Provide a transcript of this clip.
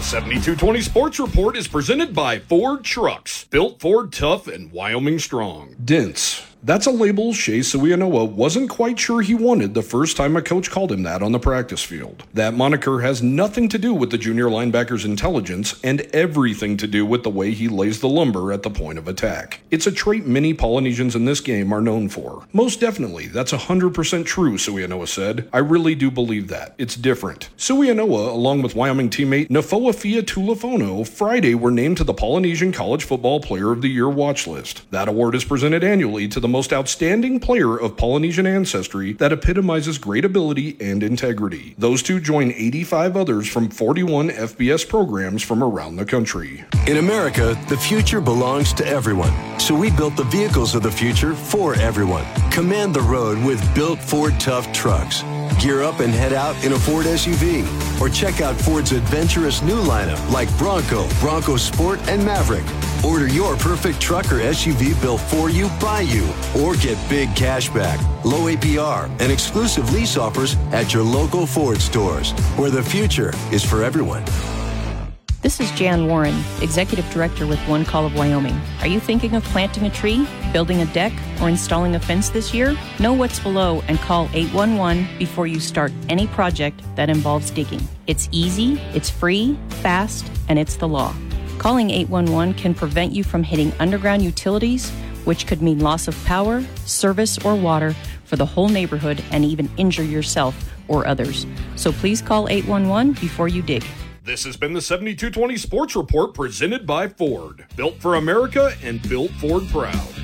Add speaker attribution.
Speaker 1: The 7220 Sports Report is presented by Ford Trucks, built Ford tough and Wyoming strong.
Speaker 2: Dense. That's a label Shae Suiaunoa wasn't quite sure he wanted the first time a coach called him that on the practice field. That moniker has nothing to do with the junior linebacker's intelligence and everything to do with the way he lays the lumber at the point of attack. It's a trait many Polynesians in this game are known for. Most definitely, that's 100% true, Suiaunoa said. I really do believe that. It's different. Suiaunoa, along with Wyoming teammate Nofoafia Tulafono, Friday were named to the Polynesian College Football Player of the Year watch list. That award is presented annually to the most outstanding player of Polynesian ancestry that epitomizes great ability and integrity. Those two join 85 others from 41 FBS programs from around the country.
Speaker 3: In America, the future belongs to everyone. So we built the vehicles of the future for everyone. Command the road with built Ford Tough trucks. Gear up and head out in a Ford SUV. Or check out Ford's adventurous new lineup like Bronco, Bronco Sport, and Maverick. Order your perfect truck or SUV built for you by you. Or get big cash back, low APR, and exclusive lease offers at your local Ford stores, where the future is for everyone.
Speaker 4: This is Jan Warren, Executive Director with One Call of Wyoming. Are you thinking of planting a tree, building a deck, or installing a fence this year? Know what's below and call 811 before you start any project that involves digging. It's easy, it's free, fast, and it's the law. Calling 811 can prevent you from hitting underground utilities, which could mean loss of power, service, or water for the whole neighborhood and even injure yourself or others. So please call 811 before you dig.
Speaker 1: This has been the 7220 Sports Report presented by Ford. Built for America and built Ford proud.